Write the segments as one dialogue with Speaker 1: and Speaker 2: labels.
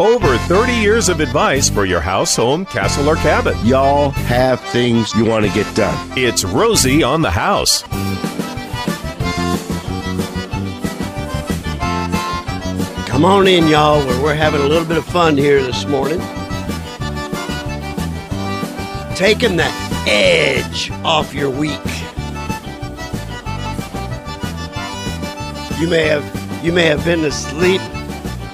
Speaker 1: Over 30 years of advice for your house, home, castle, or cabin.
Speaker 2: Y'all have things you want to get done.
Speaker 1: It's Rosie on the House.
Speaker 3: Come on in, y'all. We're, we're having a little bit of fun here this morning. Taking the edge off your week. You may have you may have been asleep,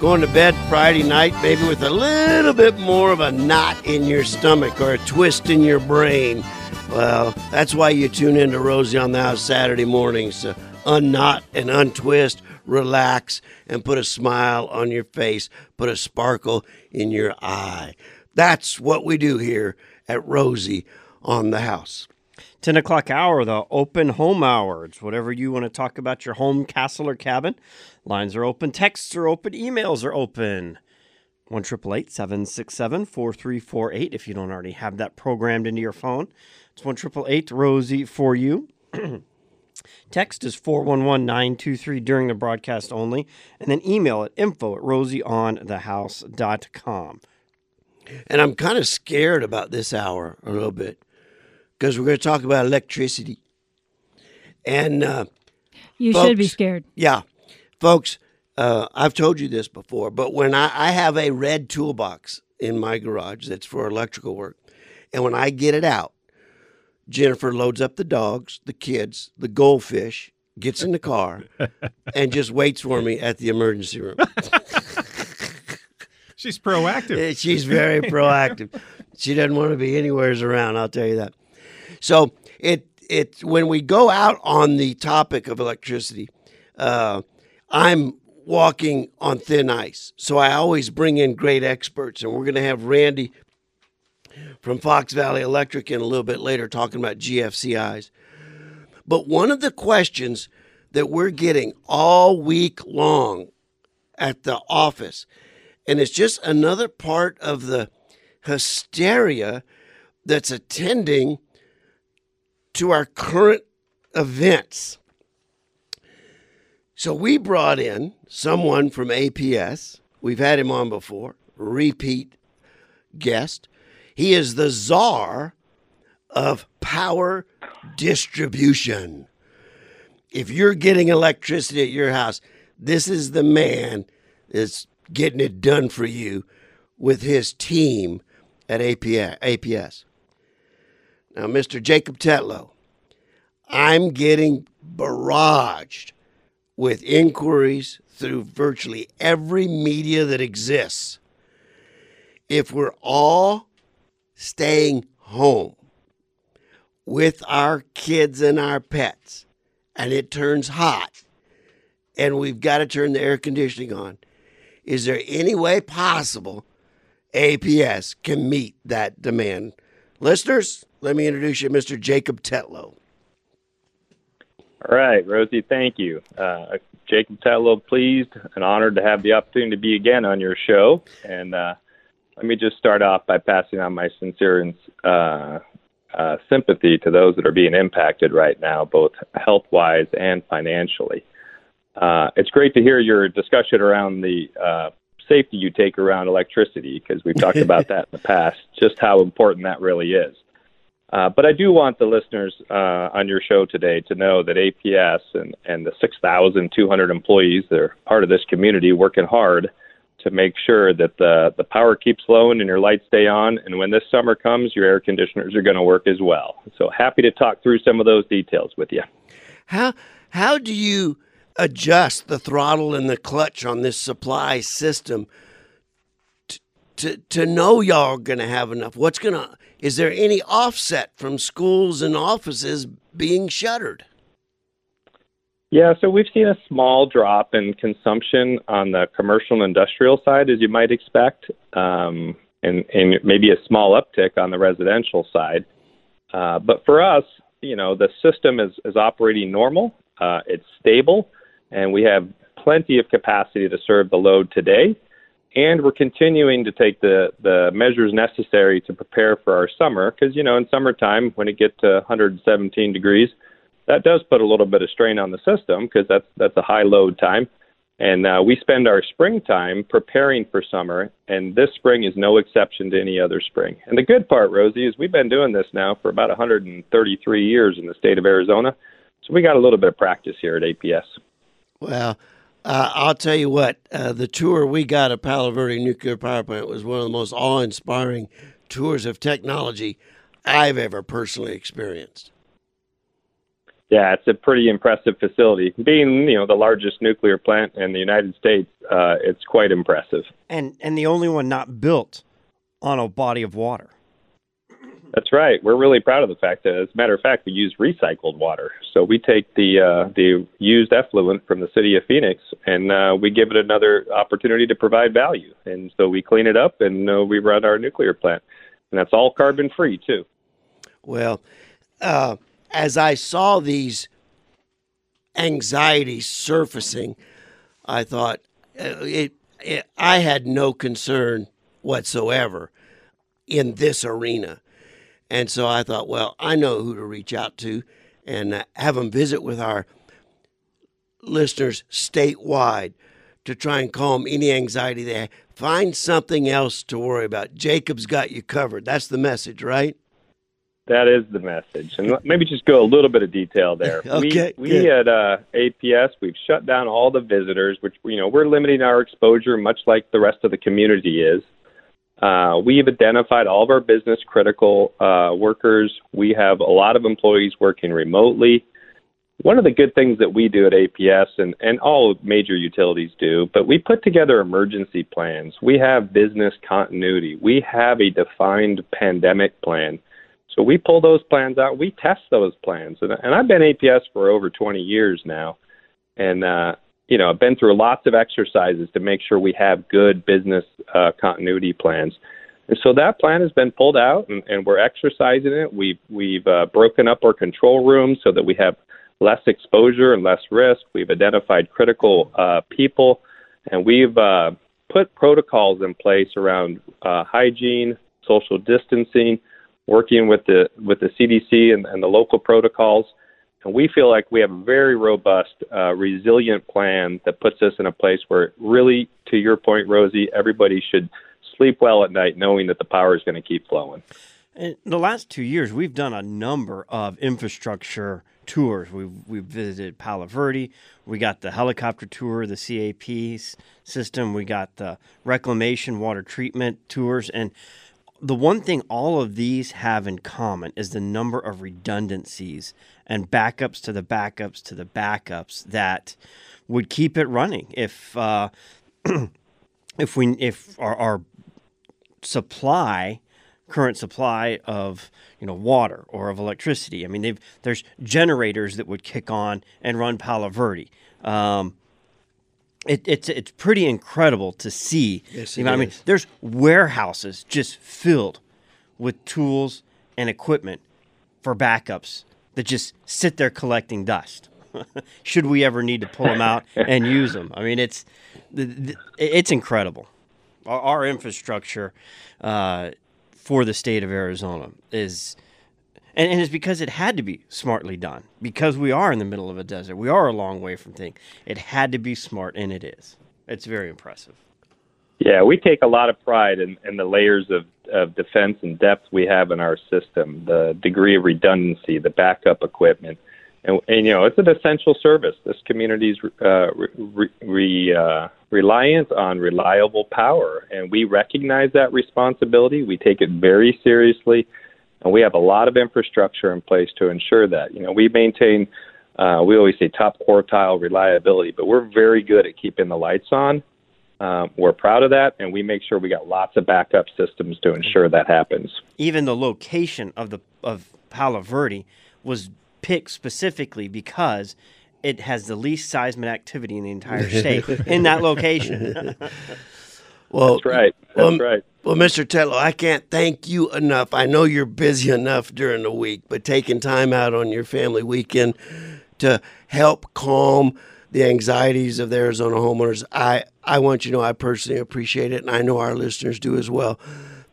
Speaker 3: going to bed Friday night, maybe with a little bit more of a knot in your stomach or a twist in your brain. Well, that's why you tune in to Rosie on the House Saturday mornings to unknot and untwist, relax, and put a smile on your face, put a sparkle in your eye. That's what we do here at Rosie on the House.
Speaker 4: 10 o'clock hour, the open home hour. It's whatever you want to talk about your home, castle, or cabin. Lines are open, texts are open, emails are open. 1 767 4348 if you don't already have that programmed into your phone. It's 1 Rosie for you. Text is 411-923 during the broadcast only. And then email at info at rosieonthehouse.com.
Speaker 3: And I'm kind of scared about this hour a little bit because we're going to talk about electricity. And uh,
Speaker 5: You
Speaker 3: folks,
Speaker 5: should be scared.
Speaker 3: Yeah, folks, uh, I've told you this before, but when I, I have a red toolbox in my garage that's for electrical work, and when I get it out, Jennifer loads up the dogs, the kids, the goldfish, gets in the car, and just waits for me at the emergency room.
Speaker 6: She's proactive.
Speaker 3: She's very proactive. She doesn't want to be anywheres around. I'll tell you that. So it it when we go out on the topic of electricity, uh, I'm walking on thin ice. So I always bring in great experts, and we're going to have Randy from Fox Valley Electric in a little bit later talking about GFCIs. But one of the questions that we're getting all week long at the office, and it's just another part of the hysteria that's attending to our current events. So we brought in someone from APS. We've had him on before, repeat guest. He is the czar of power distribution. If you're getting electricity at your house, this is the man that's getting it done for you with his team at APS. Now, Mr. Jacob Tetlow, I'm getting barraged with inquiries through virtually every media that exists. If we're all staying home with our kids and our pets, and it turns hot, and we've got to turn the air conditioning on, is there any way possible APS can meet that demand? Listeners, let me introduce you, to Mr. Jacob Tetlow.
Speaker 7: All right, Rosie, thank you. Uh, Jacob Tetlow, pleased and honored to have the opportunity to be again on your show. And uh, let me just start off by passing on my sincere uh, uh, sympathy to those that are being impacted right now, both health wise and financially. Uh, it's great to hear your discussion around the uh, safety you take around electricity because we've talked about that in the past, just how important that really is. Uh, but I do want the listeners uh, on your show today to know that APS and, and the 6,200 employees that are part of this community working hard to make sure that the, the power keeps flowing and your lights stay on. And when this summer comes, your air conditioners are going to work as well. So happy to talk through some of those details with you.
Speaker 3: How how do you adjust the throttle and the clutch on this supply system to to, know y'all going to have enough? What's going to is there any offset from schools and offices being shuttered?
Speaker 7: Yeah, so we've seen a small drop in consumption on the commercial and industrial side, as you might expect, um, and, and maybe a small uptick on the residential side. Uh, but for us, you know, the system is, is operating normal, uh, it's stable, and we have plenty of capacity to serve the load today. And we're continuing to take the, the measures necessary to prepare for our summer because, you know, in summertime, when it gets to 117 degrees, that does put a little bit of strain on the system because that's that's a high load time. And uh, we spend our springtime preparing for summer, and this spring is no exception to any other spring. And the good part, Rosie, is we've been doing this now for about 133 years in the state of Arizona. So we got a little bit of practice here at APS.
Speaker 3: Well, uh, I'll tell you what, uh, the tour we got at Palo Verde Nuclear Power Plant was one of the most awe inspiring tours of technology I've ever personally experienced.
Speaker 7: Yeah, it's a pretty impressive facility. Being, you know, the largest nuclear plant in the United States, uh, it's quite impressive.
Speaker 4: And and the only one not built on a body of water.
Speaker 7: That's right. We're really proud of the fact that, as a matter of fact, we use recycled water. So we take the uh, the used effluent from the city of Phoenix and uh, we give it another opportunity to provide value. And so we clean it up and uh, we run our nuclear plant, and that's all carbon free too.
Speaker 3: Well, uh, as I saw these anxieties surfacing, I thought uh, it, it, I had no concern whatsoever in this arena. And so I thought, well, I know who to reach out to and uh, have them visit with our listeners statewide to try and calm any anxiety they have. Find something else to worry about. Jacob's got you covered. That's the message, right?
Speaker 7: That is the message, and maybe just go a little bit of detail there.
Speaker 3: okay,
Speaker 7: we we at uh, APS we've shut down all the visitors, which you know we're limiting our exposure, much like the rest of the community is. Uh, we've identified all of our business critical uh, workers. We have a lot of employees working remotely. One of the good things that we do at APS and, and all major utilities do, but we put together emergency plans. We have business continuity. We have a defined pandemic plan. So we pull those plans out. We test those plans, and, and I've been APS for over 20 years now, and uh, you know I've been through lots of exercises to make sure we have good business uh, continuity plans. And so that plan has been pulled out, and, and we're exercising it. We've we've uh, broken up our control rooms so that we have less exposure and less risk. We've identified critical uh, people, and we've uh, put protocols in place around uh, hygiene, social distancing working with the with the CDC and, and the local protocols. And we feel like we have a very robust, uh, resilient plan that puts us in a place where, really, to your point, Rosie, everybody should sleep well at night knowing that the power is going to keep flowing.
Speaker 4: In the last two years, we've done a number of infrastructure tours. We've, we've visited Palo Verde. We got the helicopter tour, the CAP system. We got the reclamation water treatment tours. And the one thing all of these have in common is the number of redundancies and backups to the backups to the backups that would keep it running if uh, if we if our, our supply current supply of you know water or of electricity. I mean, there's generators that would kick on and run Palo Verde. Um, it, it's it's pretty incredible to see.
Speaker 3: Yes,
Speaker 4: you know, I mean, there's warehouses just filled with tools and equipment for backups that just sit there collecting dust. Should we ever need to pull them out and use them? I mean, it's it's incredible. Our, our infrastructure uh, for the state of Arizona is and, and it's because it had to be smartly done because we are in the middle of a desert. We are a long way from things. It had to be smart, and it is. It's very impressive.
Speaker 7: Yeah, we take a lot of pride in, in the layers of, of defense and depth we have in our system, the degree of redundancy, the backup equipment. And, and you know, it's an essential service. This community's uh, re, re, uh, reliant on reliable power, and we recognize that responsibility. We take it very seriously and we have a lot of infrastructure in place to ensure that. You know, we maintain, uh, we always say top quartile reliability, but we're very good at keeping the lights on. Um, we're proud of that, and we make sure we got lots of backup systems to ensure that happens.
Speaker 4: Even the location of the of Palo Verde was picked specifically because it has the least seismic activity in the entire state in that location.
Speaker 3: well,
Speaker 7: that's right. That's well, right.
Speaker 3: Well, Mr. Tetlow, I can't thank you enough. I know you're busy enough during the week, but taking time out on your family weekend to help calm the anxieties of the Arizona homeowners, I, I want you to know I personally appreciate it, and I know our listeners do as well.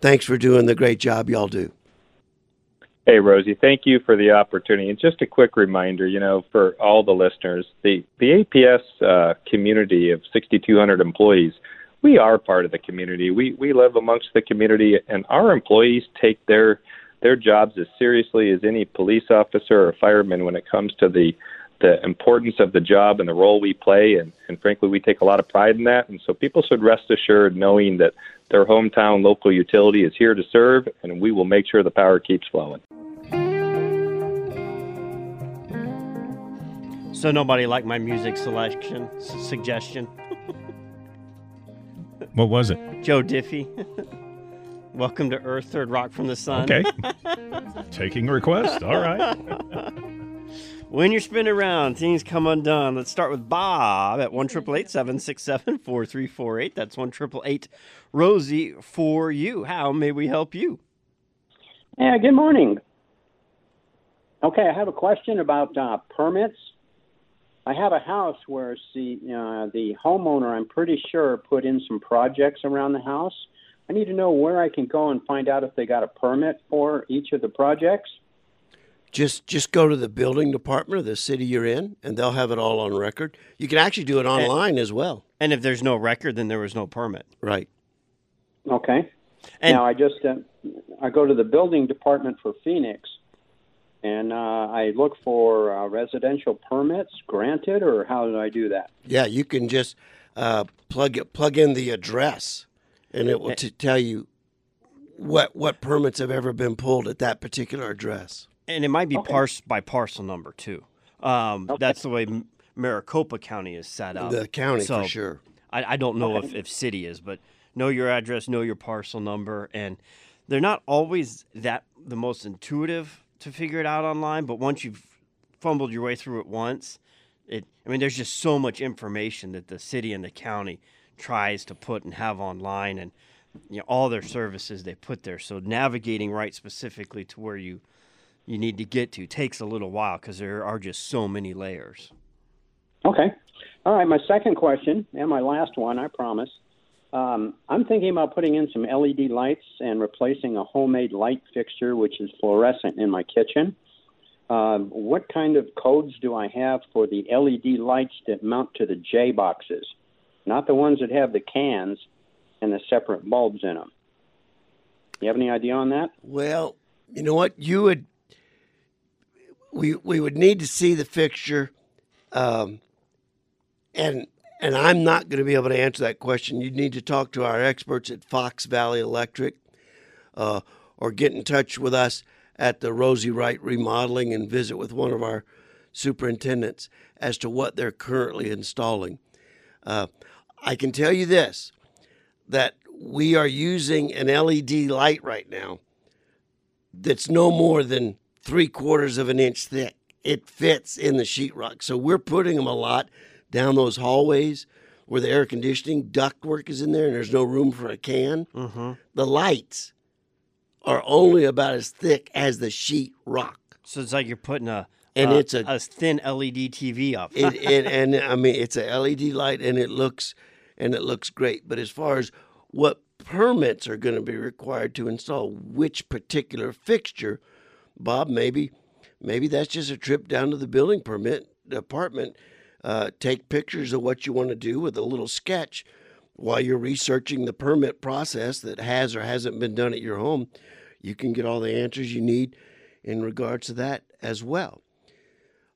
Speaker 3: Thanks for doing the great job y'all do.
Speaker 7: Hey, Rosie, thank you for the opportunity. And just a quick reminder, you know, for all the listeners, the, the APS uh, community of 6,200 employees, we are part of the community. We, we live amongst the community, and our employees take their, their jobs as seriously as any police officer or fireman when it comes to the, the importance of the job and the role we play. And, and frankly, we take a lot of pride in that. And so people should rest assured knowing that their hometown local utility is here to serve, and we will make sure the power keeps flowing.
Speaker 4: So nobody liked my music selection s- suggestion.
Speaker 5: What was it?
Speaker 4: Joe Diffie. Welcome to Earth, Third Rock from the Sun.
Speaker 5: Okay. Taking request. All right.
Speaker 4: When you're spinning around, things come undone. Let's start with Bob at one triple eight seven six seven four three four eight. That's one triple eight Rosie for you. How may we help you?
Speaker 6: Yeah, good morning. Okay, I have a question about uh, permits. I have a house where the uh, the homeowner, I'm pretty sure, put in some projects around the house. I need to know where I can go and find out if they got a permit for each of the projects.
Speaker 3: Just just go to the building department of the city you're in, and they'll have it all on record. You can actually do it online as well.
Speaker 4: And if there's no record, then there was no permit.
Speaker 3: Right.
Speaker 6: Okay.
Speaker 4: And-
Speaker 6: now I just uh, I go to the building department for Phoenix, and uh, I look for uh, residential permits granted, or how do I do that?
Speaker 3: Yeah, you can just uh, plug it, plug in the address, and it will t- tell you what what permits have ever been pulled at that particular address.
Speaker 4: And it might be
Speaker 6: Okay.
Speaker 4: parse by parcel number too. Um, That's the way Maricopa County is set up.
Speaker 3: The county
Speaker 4: So,
Speaker 3: for sure.
Speaker 4: I, I don't know if, if city is, but know your address, know your parcel number, and they're not always that the most intuitive to figure it out online. But once you've fumbled your way through it once, it I mean, there's just so much information that the city and the county tries to put and have online, and you know all their services they put there. So navigating right specifically to where you you need to get to takes a little while because there are just so many layers.
Speaker 6: Okay. All right. My second question, and my last one, I promise. Um, I'm thinking about putting in some LED lights and replacing a homemade light fixture, which is fluorescent, in my kitchen. Um, what kind of codes do I have for the LED lights that mount to the J boxes? Not the ones that have the cans and the separate bulbs in them. You have any idea on that?
Speaker 3: Well, you know what? You would we we would need to see the fixture, um, and and I'm not going to be able to answer that question. You need to talk to our experts at Fox Valley Electric, uh, or get in touch with us at the Rosie Wright Remodeling and visit with one of our superintendents as to what they're currently installing. Uh, I can tell you this that we are using an LED light right now that's no more than three quarters of an inch thick. It fits in the sheetrock. So we're putting them a lot down those hallways where the air conditioning ductwork is in there and there's no room for a can.
Speaker 4: Mm-hmm.
Speaker 3: The lights are only about as thick as the sheet rock.
Speaker 4: So it's like you're putting a
Speaker 3: And
Speaker 4: uh,
Speaker 3: it's a-
Speaker 4: a thin LED TV up.
Speaker 3: it, it and I mean it's a LED light and it looks and it looks great. But as far as what permits are going to be required to install which particular fixture, Bob, maybe maybe that's just a trip down to the building permit department. Uh, take pictures of what you want to do with a little sketch while you're researching the permit process that has or hasn't been done at your home. You can get all the answers you need in regards to that as well.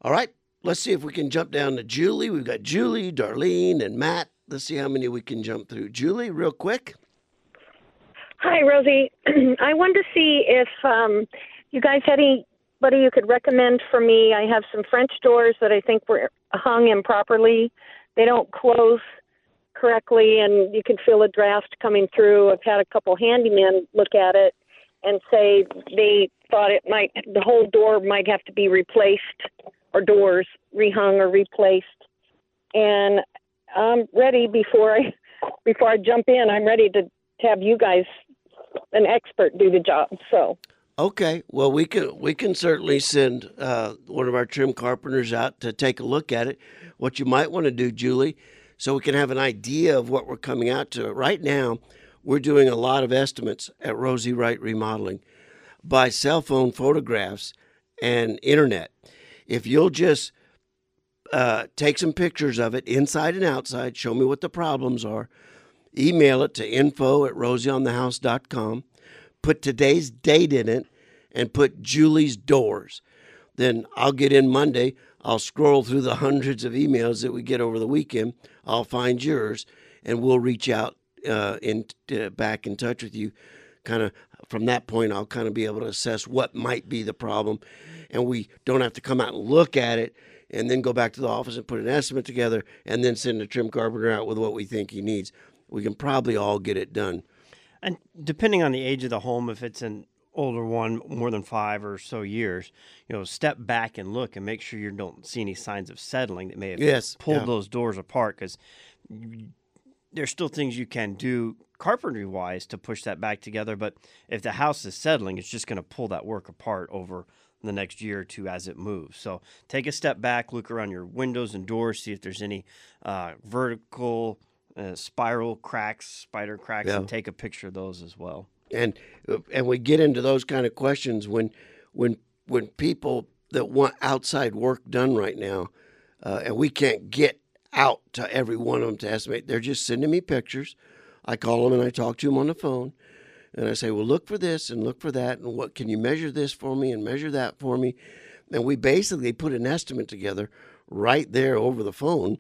Speaker 3: All right, let's see if we can jump down to Julie. We've got Julie, Darlene, and Matt. Let's see how many we can jump through. Julie, real quick.
Speaker 8: Hi, Rosie. I wanted to see if um, you guys had anybody you could recommend for me. I have some French doors that I think were hung improperly. They don't close correctly, and you can feel a draft coming through. I've had a couple handymen look at it and say they thought it might, the whole door might have to be replaced, or doors rehung or replaced. And I'm ready before I before I jump in. I'm ready to have you guys an expert do the job. So
Speaker 3: Okay, well we can we can certainly send uh, one of our trim carpenters out to take a look at it. What you might want to do, Julie, so we can have an idea of what we're coming out to. Right now, we're doing a lot of estimates at Rosie Wright Remodeling, by cell phone photographs and internet. If you'll just uh, take some pictures of it inside and outside, show me what the problems are, email it to info at rosieonthehouse.com, put today's date in it, and put Julie's doors. Then I'll get in Monday. I'll scroll through the hundreds of emails that we get over the weekend. I'll find yours, and we'll reach out uh, in uh, back in touch with you. Kind of from that point, I'll kind of be able to assess what might be the problem, and we don't have to come out and look at it and then go back to the office and put an estimate together and then send a trim carpenter out with what we think he needs. We can probably all get it done.
Speaker 4: And depending on the age of the home, if it's an older one, more than five or so years, you know, step back and look and make sure you don't see any signs of settling that may have
Speaker 3: Yes,
Speaker 4: pulled
Speaker 3: yeah.
Speaker 4: those doors apart because there's still things you can do carpentry wise to push that back together. But if the house is settling, it's just going to pull that work apart over the next year or two as it moves. So take a step back, look around your windows and doors, see if there's any uh, vertical, uh, spiral cracks, spider cracks,
Speaker 3: Yeah.
Speaker 4: and take a picture of those as well.
Speaker 3: and and we get into those kind of questions when when when people that want outside work done right now, uh, and we can't get out to every one of them to estimate. They're just sending me pictures. I call them and I talk to them on the phone, and I say, "Well, look for this and look for that, and what can you measure this for me and measure that for me?" And we basically put an estimate together right there over the phone,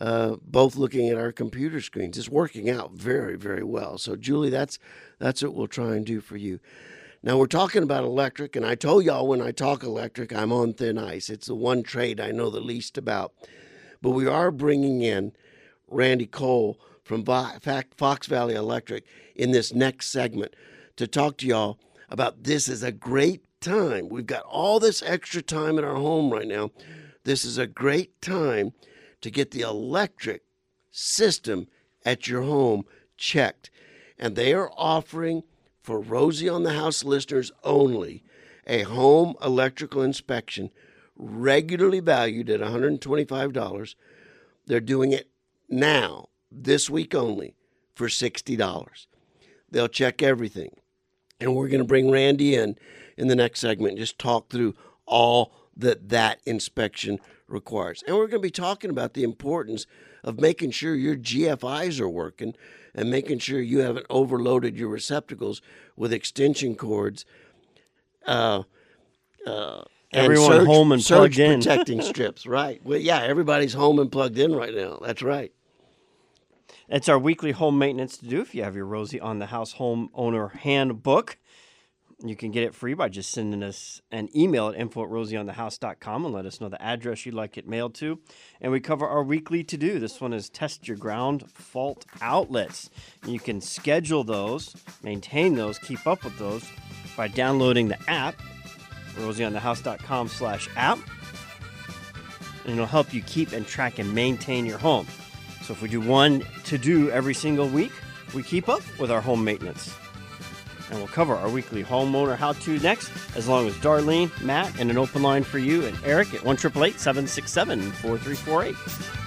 Speaker 3: uh, both looking at our computer screens. It's working out very, very well. So, Julie, that's that's what we'll try and do for you. Now we're talking about electric, and I told y'all when I talk electric, I'm on thin ice. It's the one trade I know the least about. But we are bringing in Randy Cole from Fox Valley Electric in this next segment to talk to y'all about this is a great time. We've got all this extra time in our home right now. This is a great time to get the electric system at your home checked. And they are offering for Rosie on the House listeners only a home electrical inspection regularly valued at $125. They're doing it now, this week only, for $60. They'll check everything. And we're going to bring Randy in in the next segment and just talk through all that that inspection requires. And we're going to be talking about the importance of making sure your GFIs are working and making sure you haven't overloaded your receptacles with extension cords. Uh, uh,
Speaker 4: Everyone
Speaker 3: surge-
Speaker 4: home and plugged in.
Speaker 3: protecting strips, right? Well, yeah, everybody's home and plugged in right now. That's right.
Speaker 4: It's our weekly home maintenance to do. If you have your Rosie on the House Homeowner Handbook, you can get it free by just sending us an email at info at rosieonthehouse.com and let us know the address you'd like it mailed to. And we cover our weekly to do. This one is test your ground fault outlets. You can schedule those, maintain those, keep up with those by downloading the app, rosieonthehouse.com slash app. And it'll help you keep and track and maintain your home. So if we do one to do every single week, we keep up with our home maintenance. And we'll cover our weekly homeowner how to next, as long as Darlene, Matt, and an open line for you and Eric at 1 767 4348.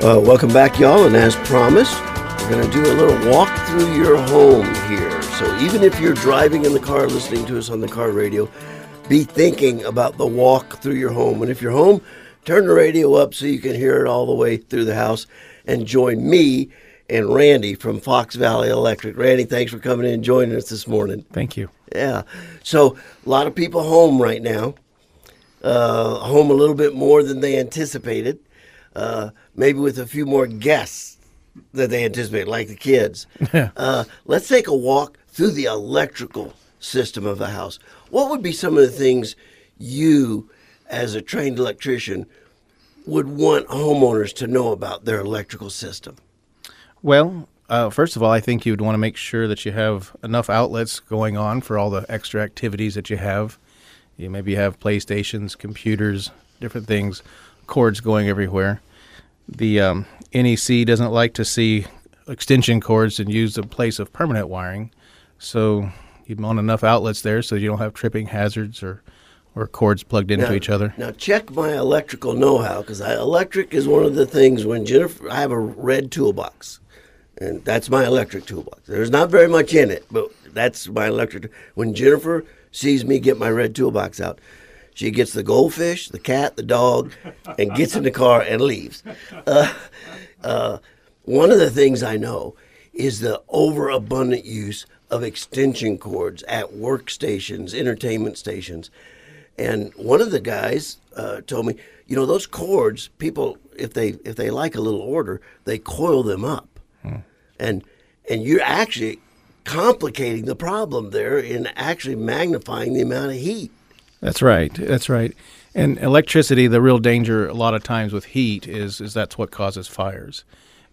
Speaker 3: Uh, welcome back, y'all. And as promised, we're going to do a little walk through your home here. So even if you're driving in the car listening to us on the car radio, be thinking about the walk through your home. And if you're home, turn the radio up so you can hear it all the way through the house and join me and Randy from Fox Valley Electric. Randy, thanks for coming in and joining us this morning.
Speaker 9: Thank you.
Speaker 3: Yeah. So a lot of people home right now, uh, home a little bit more than they anticipated, uh, maybe with a few more guests that they anticipated, like the kids. uh, let's take a walk through the electrical system of the house. What would be some of the things you, as a trained electrician, would want homeowners to know about their electrical system?
Speaker 9: Well, uh, first of all, I think you'd want to make sure that you have enough outlets going on for all the extra activities that you have. You maybe have PlayStations, computers, different things, cords going everywhere. The um, NEC doesn't like to see extension cords and use in place of permanent wiring, so you'd want enough outlets there so you don't have tripping hazards or or cords plugged into
Speaker 3: Now-
Speaker 9: each other.
Speaker 3: Now check my electrical know-how because electric is one of the things when Jennifer, I have a red toolbox, and that's my electric toolbox. There's not very much in it, but that's my electric. When Jennifer sees me get my red toolbox out, she gets the goldfish, the cat, the dog, and gets in the car and leaves. Uh, uh, one of the things I know is the overabundant use of extension cords at workstations, entertainment stations. And one of the guys uh, told me, you know, those cords, people, if they if they like a little order, they coil them up, and and you're actually complicating the problem there in actually magnifying the amount of heat.
Speaker 9: That's right. That's right. And electricity, the real danger a lot of times with heat is is that's what causes fires.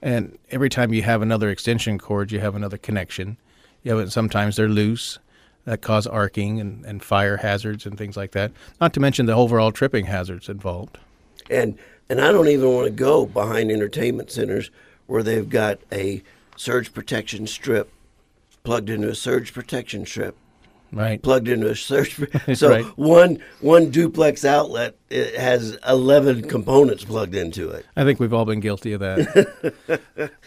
Speaker 9: And every time you have another extension cord, you have another connection. You have it, sometimes they're loose that cause arcing and, and fire hazards and things like that. Not to mention the overall tripping hazards involved.
Speaker 3: And and I don't even want to go behind entertainment centers where they've got a surge protection strip plugged into a surge protection strip
Speaker 9: Right.
Speaker 3: plugged into a surge. so
Speaker 9: Right.
Speaker 3: one one duplex outlet it has eleven components plugged into it.
Speaker 9: I think we've all been guilty of that.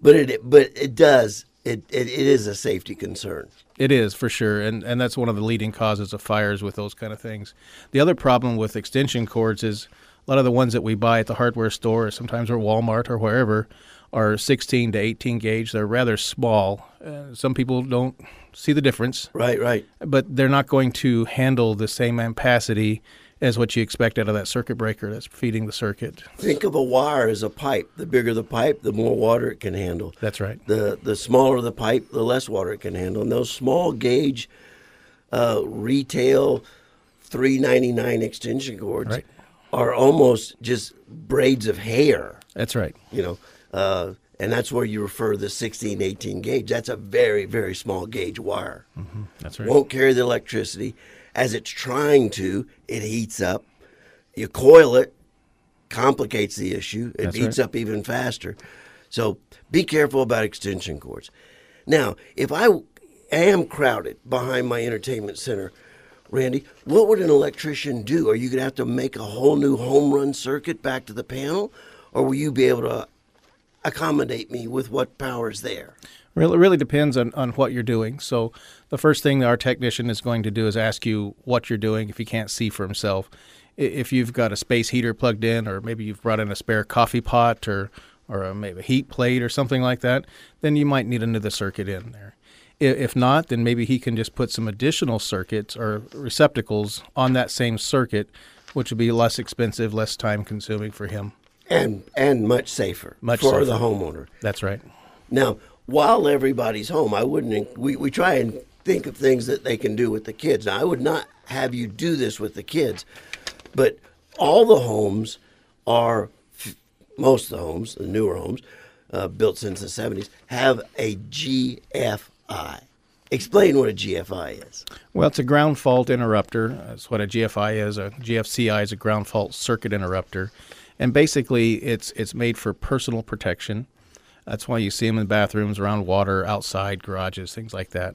Speaker 3: But it but it does it, it, it is a safety concern.
Speaker 9: It is for sure, and and that's one of the leading causes of fires with those kind of things. The other problem with extension cords is a lot of the ones that we buy at the hardware store, or sometimes or Walmart or wherever, are 16 to 18 gauge. They're rather small. Uh, some people don't see the difference,
Speaker 3: Right, right.
Speaker 9: but they're not going to handle the same ampacity as what you expect out of that circuit breaker that's feeding the circuit.
Speaker 3: Think of a wire as a pipe. The bigger the pipe, the more water it can handle.
Speaker 9: That's right.
Speaker 3: The the smaller the pipe, the less water it can handle. And those small gauge uh, retail three ninety nine extension cords
Speaker 9: Right.
Speaker 3: are almost just braids of hair.
Speaker 9: That's right.
Speaker 3: you know, uh, and that's where you refer the 16, 18 gauge. That's a very, very small gauge wire.
Speaker 9: That's right.
Speaker 3: Won't carry the electricity. As it's trying to, it heats up. You coil it, complicates the issue. It
Speaker 9: That's
Speaker 3: heats
Speaker 9: right.
Speaker 3: up even faster. So be careful about extension cords. Now, if I am crowded behind my entertainment center, Randy, what would an electrician do? Are you going to have to make a whole new home run circuit back to the panel? Or will you be able to accommodate me with what power is there?
Speaker 9: Really, it really depends on, on what you're doing. So, the first thing our technician is going to do is ask you what you're doing if he can't see for himself. If you've got a space heater plugged in, or maybe you've brought in a spare coffee pot or, or a, maybe a heat plate or something like that, then you might need another circuit in there. If not, then maybe he can just put some additional circuits or receptacles on that same circuit, which would be less expensive, less time consuming for him.
Speaker 3: And and much safer
Speaker 9: Much
Speaker 3: for
Speaker 9: safer.
Speaker 3: the homeowner.
Speaker 9: That's right.
Speaker 3: Now, while everybody's home, I wouldn't. We, we try and think of things that they can do with the kids. Now, I would not have you do this with the kids, but all the homes are, most of the homes, the newer homes, uh, built since the 70s, have a GFI. Explain what a GFI is.
Speaker 9: Well, it's a ground fault interrupter. That's what a GFI is. A GFCI is a ground fault circuit interrupter, and basically, it's it's made for personal protection. That's why you see them in bathrooms, around water, outside garages, things like that,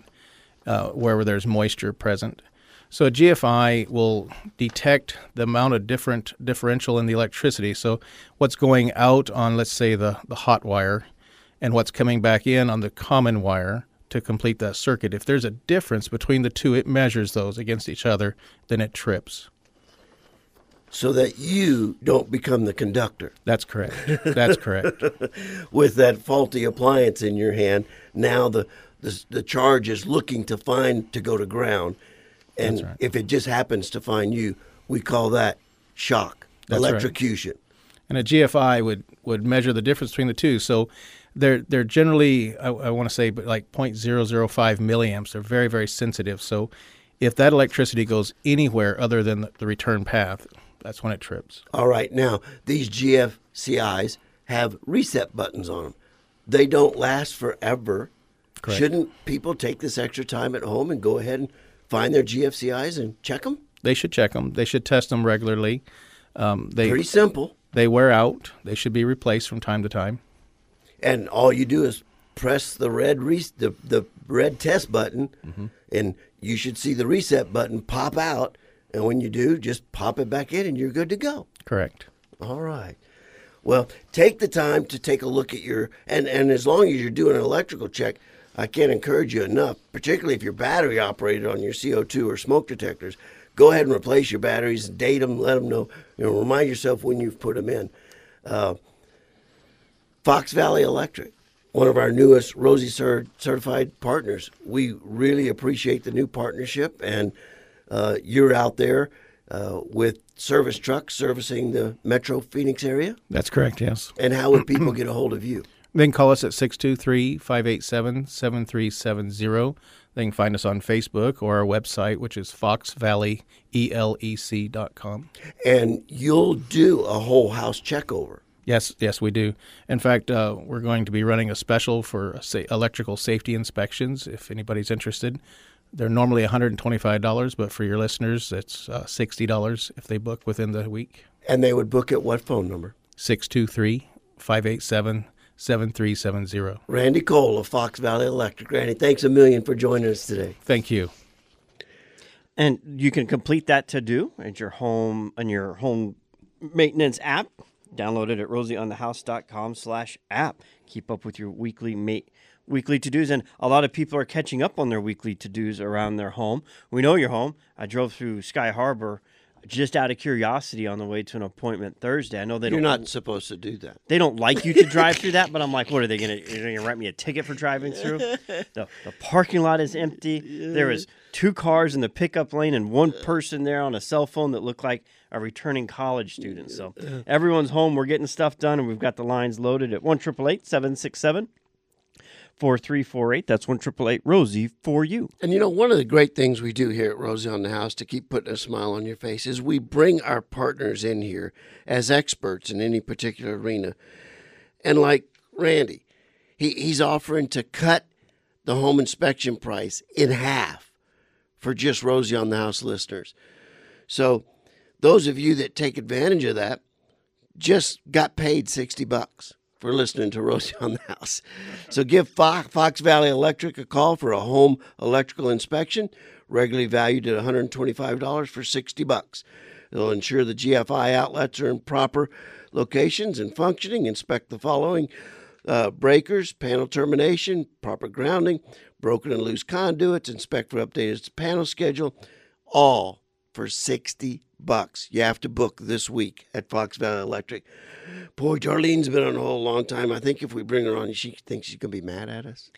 Speaker 9: uh, wherever there's moisture present. So a GFI will detect the amount of different differential in the electricity. So what's going out on, let's say, the, the hot wire, and what's coming back in on the common wire to complete that circuit. If there's a difference between the two, it measures those against each other, then it trips.
Speaker 3: So that you don't become the conductor.
Speaker 9: That's correct. That's correct.
Speaker 3: with that faulty appliance in your hand. Now the the, the charge is looking to find to go to ground, and
Speaker 9: right.
Speaker 3: if it just happens to find you, we call that shock,
Speaker 9: That's right.
Speaker 3: electrocution.
Speaker 9: and a GFI would, would measure the difference between the two. So they're they're generally I, I want to say but like 0.005 milliamps. They're very very sensitive. So if that electricity goes anywhere other than the, the return path, that's when it trips.
Speaker 3: All right, now these GFCIs have reset buttons on them. They don't last forever.
Speaker 9: Correct.
Speaker 3: Shouldn't people take this extra time at home and go ahead and find their GFCIs and check them?
Speaker 9: They should check them. They should test them regularly. Um, they
Speaker 3: Pretty simple.
Speaker 9: they wear out. They should be replaced from time to time.
Speaker 3: and all you do is press the red re- the, the red test button
Speaker 9: Mm-hmm.
Speaker 3: and you should see the reset button pop out And when you do, just pop it back in and you're good to go.
Speaker 9: Correct.
Speaker 3: All right. Well, take the time to take a look at your and and as long as you're doing an electrical check, I can't encourage you enough, particularly if you're battery operated on your CO2 or smoke detectors. Go ahead and replace your batteries, date them, let them know. You know, remind yourself when you've put them in. Uh, Fox Valley Electric, one of our newest Rosie Cert- certified partners. We really appreciate the new partnership, and uh, you're out there uh, with service trucks servicing the Metro Phoenix area.
Speaker 9: That's correct, yes.
Speaker 3: And how would people get a hold of you?
Speaker 9: Then call us at 623 587 7370. They can find us on Facebook or our website, which is foxvalleyelec.com.
Speaker 3: And you'll do a whole house check over.
Speaker 9: Yes, yes, we do. In fact, uh, we're going to be running a special for sa- electrical safety inspections. If anybody's interested, they're normally $125, but for your listeners, it's uh, $60 if they book within the week.
Speaker 3: And they would book at what phone number?
Speaker 9: 623 587 7370.
Speaker 3: Randy Cole of Fox Valley Electric. Randy, thanks a million for joining us today.
Speaker 9: Thank you.
Speaker 4: And you can complete that to do at your home on your home maintenance app. Download it at rosieonthehouse.com slash app. Keep up with your weekly mate weekly to-dos and a lot of people are catching up on their weekly to-dos around their home. We know your home. I drove through Sky Harbor just out of curiosity on the way to an appointment Thursday. I know they
Speaker 3: You're
Speaker 4: don't
Speaker 3: not supposed to do that.
Speaker 4: they don't like you to drive through that, but I'm like, what are they they gonna write me a ticket for driving through? The, the parking lot is empty. There was two cars in the pickup lane and one person there on a cell phone that looked like a returning college student. So everyone's home. We're getting stuff done, and we've got the lines loaded at one triple eight seven six seven. 4348. That's 1 Rosie for you.
Speaker 3: And you know, one of the great things we do here at Rosie on the House to keep putting a smile on your face is we bring our partners in here as experts in any particular arena. And like Randy, he, he's offering to cut the home inspection price in half for just Rosie on the House listeners. So those of you that take advantage of that just got paid 60 bucks for listening to Rosie on the House. So give Fox, Fox Valley Electric a call for a home electrical inspection, regularly valued at $125 for 60 bucks. They'll ensure the GFI outlets are in proper locations and functioning, inspect the following uh, breakers, panel termination, proper grounding, broken and loose conduits, inspect for updated panel schedule, all for 60 bucks. You have to book this week at Fox Valley Electric. Poor Darlene's been on hold a long time. I think if we bring her on, she thinks she's going to be mad at us.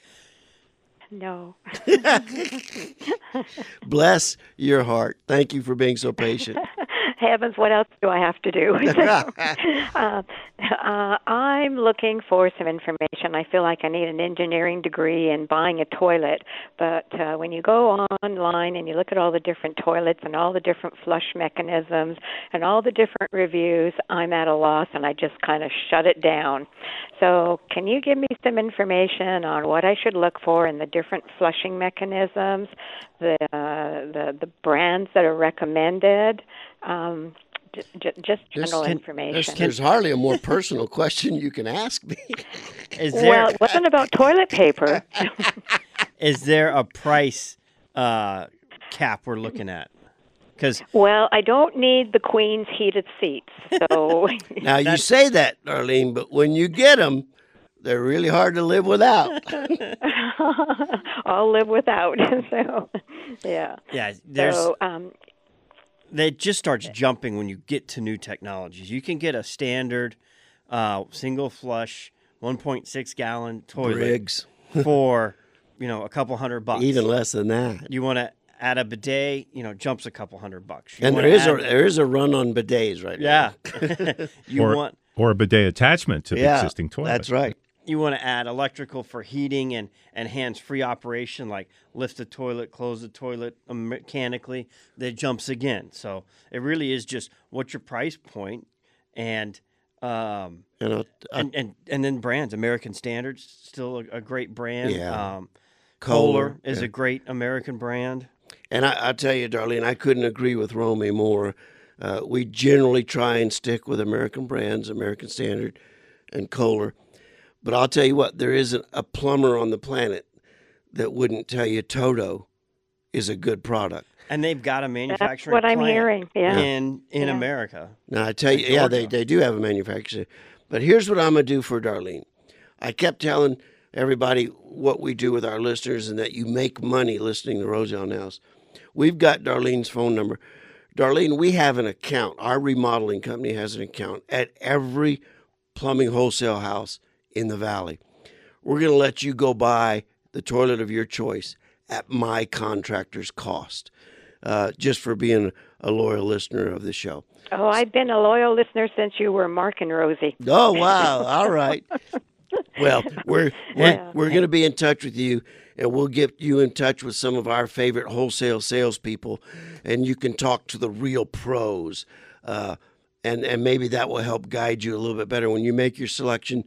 Speaker 8: No.
Speaker 3: Bless your heart. Thank you for being so patient.
Speaker 8: Heavens, what else do I have to do? uh, uh, I'm looking for some information. I feel like I need an engineering degree in buying a toilet. But uh, when you go online and you look at all the different toilets and all the different flush mechanisms and all the different reviews, I'm at a loss and I just kind of shut it down. So, can you give me some information on what I should look for in the different flushing mechanisms, the uh, the the brands that are recommended? Um, j- j- just general
Speaker 3: There's-
Speaker 8: information.
Speaker 3: There's, there's hardly a more personal question you can ask me.
Speaker 4: Is there
Speaker 8: well, it wasn't about toilet paper.
Speaker 4: is there a price uh, cap we're looking at? Because
Speaker 8: well, I don't need the queen's heated seats. So,
Speaker 3: Now, you say that, Darlene, but when you get them, they're really hard to live without.
Speaker 8: I'll live without. so, yeah.
Speaker 4: yeah, there's
Speaker 8: So, um,
Speaker 4: it just starts jumping when you get to new technologies. You can get a standard uh, single flush 1.6 gallon toilet
Speaker 3: Briggs.
Speaker 4: for you know a couple hundred bucks.
Speaker 3: Even less than that.
Speaker 4: you want to add a bidet, you know, jumps a couple hundred bucks. You
Speaker 3: And there
Speaker 4: wanna
Speaker 3: a there is a run on bidets right
Speaker 4: yeah.
Speaker 3: now.
Speaker 4: Yeah, you
Speaker 5: or,
Speaker 4: want
Speaker 5: or a bidet attachment to the existing toilet.
Speaker 3: That's right.
Speaker 4: You want to add electrical for heating and, and hands free operation, like lift the toilet, close the toilet um, mechanically, that jumps again. So it really is just what's your price point and um,
Speaker 3: And, a, a
Speaker 4: and, and and then brands. American Standards still a, a great brand.
Speaker 3: Yeah.
Speaker 4: Um,
Speaker 3: Kohler,
Speaker 4: Kohler is
Speaker 3: yeah.
Speaker 4: a great American brand.
Speaker 3: And I, I tell you, Darlene, I couldn't agree with Romy more. Uh, we generally try and stick with American brands, American Standard, and Kohler. But I'll tell you what, there isn't a plumber on the planet that wouldn't tell you Toto is a good product.
Speaker 4: And they've got a manufacturing
Speaker 8: what I'm
Speaker 4: plant
Speaker 8: hearing, yeah.
Speaker 4: in in
Speaker 8: Yeah.
Speaker 4: America.
Speaker 3: Now I tell you, yeah, they, they do have a manufacturer. But here's what I'm gonna do for Darlene. I kept telling everybody what we do with our listeners and that you make money listening to Rosie on House. We've got Darlene's phone number. Darlene, we have an account. Our remodeling company has an account at every plumbing wholesale house in the valley. We're gonna let you go buy the toilet of your choice at my contractor's cost, uh, just for being a loyal listener of the show.
Speaker 8: Oh, I've been a loyal listener since you were Mark and Rosie.
Speaker 3: Oh wow! All right. Well, we're we're,
Speaker 8: Yeah.
Speaker 3: we're going to be in touch with you, and we'll get you in touch with some of our favorite wholesale salespeople, and you can talk to the real pros, uh, and and maybe that will help guide you a little bit better when you make your selection.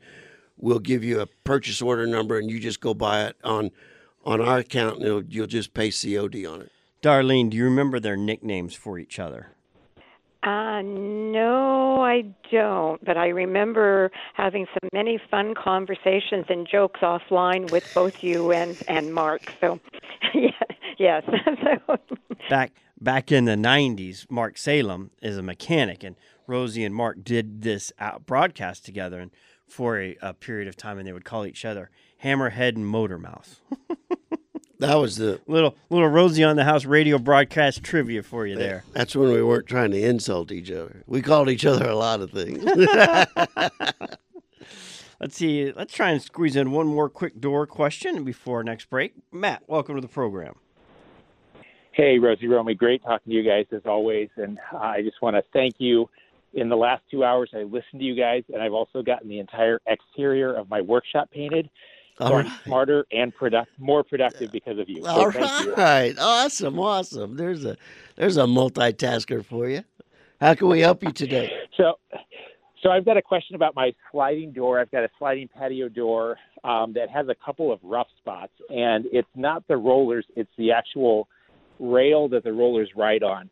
Speaker 3: We'll give you a purchase order number, and you just go buy it on on our account, and it'll, you'll just pay COD on it.
Speaker 4: Darlene, do you remember their nicknames for each other?
Speaker 8: Uh, no, I don't. But I remember having some many fun conversations and jokes offline with both you and and Mark. So, yeah, yes. so,
Speaker 4: Back back in the '90s, Mark Salem is a mechanic, and Rosie and Mark did this out broadcast together, and for a, a period of time, and they would call each other Hammerhead and Motormouth.
Speaker 3: That was the
Speaker 4: little little Rosie on the House radio broadcast trivia for you there.
Speaker 3: that's when we weren't trying to insult each other. We called each other a lot of things.
Speaker 4: Let's see. Let's try and squeeze in one more quick door question before next break. Matt, welcome to the program.
Speaker 10: Hey, Rosie Romey, great talking to you guys as always. And uh, I just want to thank you. In the last two hours, I listened to you guys, and I've also gotten the entire exterior of my workshop painted. So
Speaker 3: All
Speaker 10: I'm
Speaker 3: right.
Speaker 10: smarter and product, more productive because of you. So
Speaker 3: All
Speaker 10: thank you.
Speaker 3: awesome, awesome. There's a there's a multitasker for you. How can we help you today?
Speaker 10: So, so I've got a question about my sliding door. I've got a sliding patio door um, that has a couple of rough spots, and it's not the rollers; it's the actual rail that the rollers ride on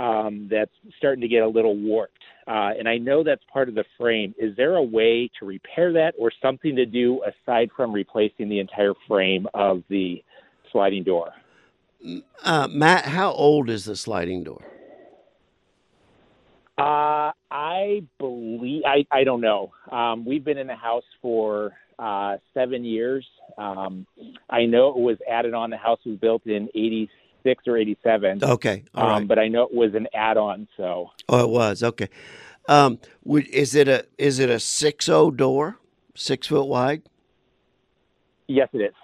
Speaker 10: um, that's starting to get a little warped. Uh, and I know that's part of the frame. Is there a way to repair that, or something to do aside from replacing the entire frame of the sliding door?
Speaker 3: Uh, Matt, how old is the sliding door?
Speaker 10: Uh, I believe I, I don't know. Um, we've been in the house for uh, seven years. Um, I know it was added on. The house was built in '86 or '87.
Speaker 3: Okay, all
Speaker 10: um. But I know it was an add-on. So
Speaker 3: Oh, it was okay. Um, would, is it a is it a six o door, six foot wide?
Speaker 10: yes, it is.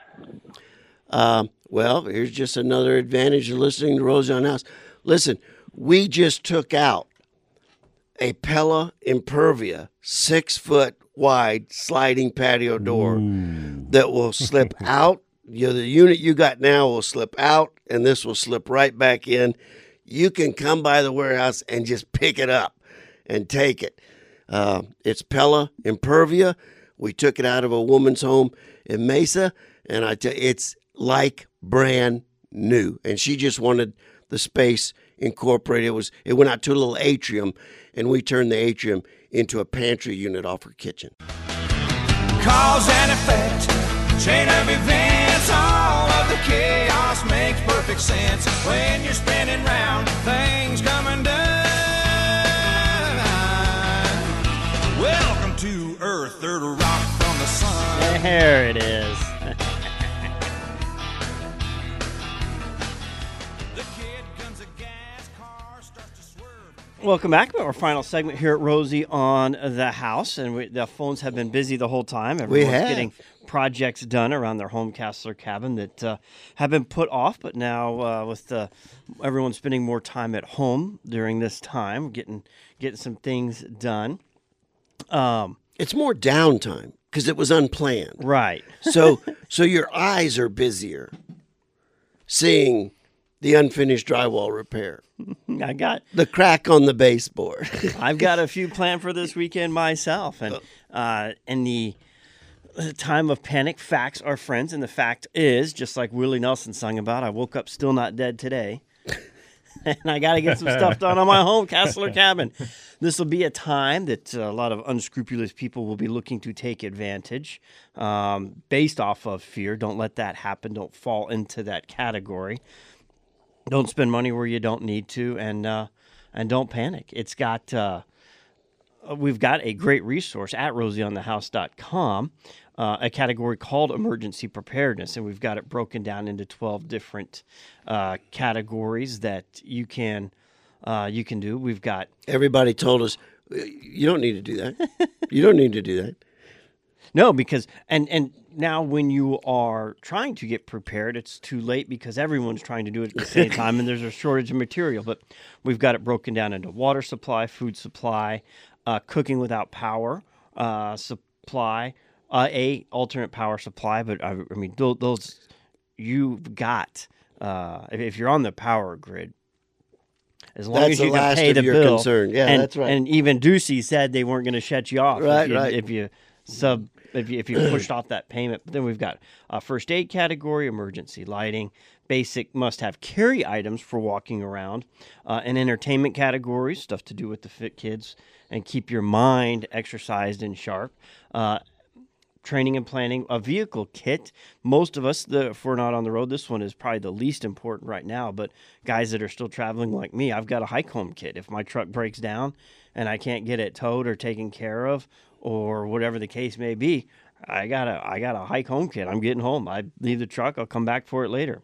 Speaker 3: Um, well, here's just another advantage of listening to Rosie on House. Listen, we just took out a Pella Impervia six foot wide sliding patio door that will slip out. You know, the unit you got now will slip out, and this will slip right back in. You can come by the warehouse and just pick it up and take it. Uh, it's Pella Impervia. We took it out of a woman's home in Mesa, and I tell it's like brand new. And she just wanted the space incorporated. It was it went out to a little atrium, and we turned the atrium into a pantry unit off her kitchen.
Speaker 11: Cause and effect, chain of events, the chaos makes perfect sense when you're spinning round, things come undone. Welcome to Earth, third rock from the sun.
Speaker 4: There it is. Welcome back to our final segment here at Rosie on the House, and we, the phones have been busy the whole time. Everyone's
Speaker 3: have.
Speaker 4: getting projects done around their home castle or cabin that uh, have been put off, but now uh, with the, everyone spending more time at home during this time, getting getting some things done. Um,
Speaker 3: It's more downtime because it was unplanned.
Speaker 4: right.
Speaker 3: So so your eyes are busier seeing the unfinished drywall repair,
Speaker 4: I got
Speaker 3: the crack on the baseboard.
Speaker 4: I've got a few planned for this weekend myself, and uh, in the uh, time of panic, facts are friends, and the fact is, just like Willie Nelson sung about, I woke up still not dead today, and I got to get some stuff done on my home castle or cabin. This will be a time that uh, a lot of unscrupulous people will be looking to take advantage, um, based off of fear. Don't let that happen. Don't fall into that category. don't spend money where you don't need to, and uh, and don't panic. It's got uh, we've got a great resource at rosieonthehouse.com, uh, a category called emergency preparedness, and we've got it broken down into twelve different uh, categories that you can uh, you can do. We've got
Speaker 3: Everybody told us you don't need to do that. you don't need to do that.
Speaker 4: No, because and and now when you are trying to get prepared, it's too late because everyone's trying to do it at the same time, and there's a shortage of material. But we've got it broken down into water supply, food supply, uh, cooking without power uh, supply, uh, a alternate power supply. But I, I mean, tho- those you've got uh, if, if you're on the power grid. As long
Speaker 3: That's
Speaker 4: as you can pay the
Speaker 3: your
Speaker 4: bill,
Speaker 3: concern. Yeah,
Speaker 4: and,
Speaker 3: that's right.
Speaker 4: And even Ducey said they weren't going to shut you off
Speaker 3: Right,
Speaker 4: if you,
Speaker 3: right.
Speaker 4: if you sub if you, if you pushed off that payment. But then we've got a first aid category, emergency lighting, basic must have carry items for walking around, uh, an entertainment category, stuff to do with the fit kids and keep your mind exercised and sharp. Uh, training and planning a vehicle kit. Most of us the, if we're not on the road this one is probably the least important right now but guys that are still traveling like me i've got a hike home kit. If my truck breaks down and i can't get it towed or taken care of or whatever the case may be i got a i got a hike home kit. I'm getting home. I leave the truck. I'll come back for it later.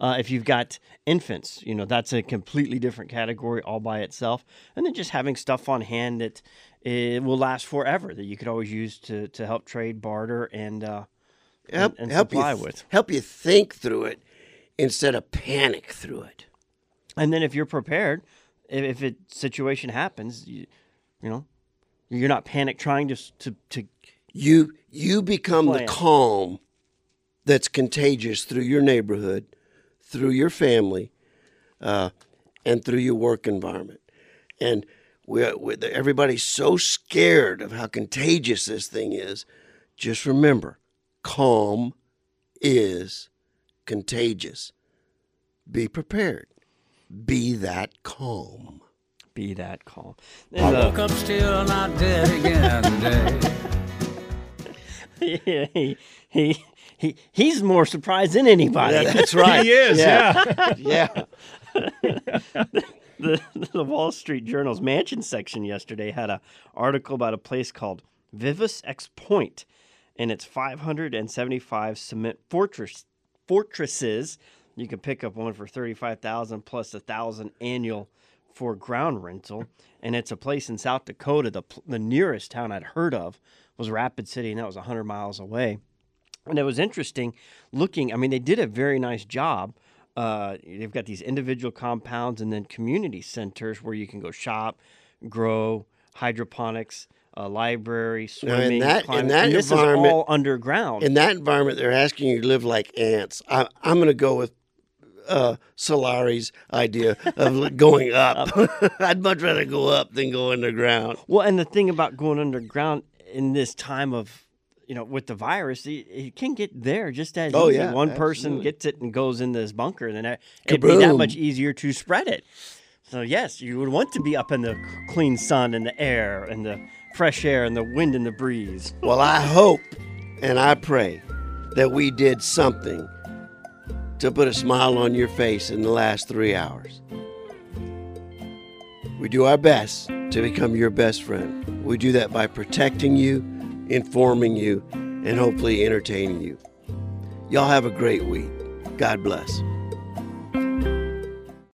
Speaker 4: Uh, if you've got infants, you know, that's a completely different category all by itself. And then just having stuff on hand that it will last forever that you could always use to, to help trade, barter, and, uh,
Speaker 3: Help,
Speaker 4: and, and
Speaker 3: help you
Speaker 4: supply
Speaker 3: th-
Speaker 4: with.
Speaker 3: help you think through it instead of panic through it.
Speaker 4: And then if you're prepared, if, if a situation happens, you, you know, you're not panic trying to, to, to
Speaker 3: You you become the calm that's contagious through your neighborhood, through your family, uh, and through your work environment. And we, we, everybody's so scared of how contagious this thing is. Just remember, calm is contagious. Be prepared. Be that calm.
Speaker 4: be that calm.
Speaker 11: I
Speaker 4: And, uh,
Speaker 11: woke up still not dead again today.
Speaker 4: yeah, he, he, he, he's more surprised than anybody.
Speaker 3: Yeah, that's right.
Speaker 5: He is, yeah.
Speaker 3: Yeah.
Speaker 4: the, the Wall Street Journal's mansion section yesterday had an article about a place called Vivos X Point, and it's 575 cement fortress fortresses. You can pick up one for 35,000 plus a thousand annual for ground rental, and it's a place in South Dakota. The the nearest town I'd heard of was Rapid City, and that was 100 miles away. And it was interesting looking. I mean, they did a very nice job. Uh, they've got these individual compounds and then community centers where you can go shop, grow, hydroponics, a library,
Speaker 3: Now,
Speaker 4: swimming,
Speaker 3: in that in
Speaker 4: climbing.
Speaker 3: that
Speaker 4: and this
Speaker 3: environment,
Speaker 4: is all underground.
Speaker 3: In that environment, they're asking you to live like ants. I, I'm going to go with uh, Solari's idea of going up. I'd much rather go up than go underground.
Speaker 4: Well, and the thing about going underground in this time of, you know, with the virus, it, it can get there just as
Speaker 3: Oh,
Speaker 4: easy.
Speaker 3: yeah,
Speaker 4: One person gets it and goes in this bunker, and then it- it'd be that much easier to spread it. So yes, you would want to be up in the clean sun and the air and the fresh air and the wind and the breeze.
Speaker 3: Well, I hope and I pray that we did something to put a smile on your face in the last three hours. We do our best to become your best friend. We do that by protecting you, informing you, and hopefully entertaining you. Y'all have a great week. God bless.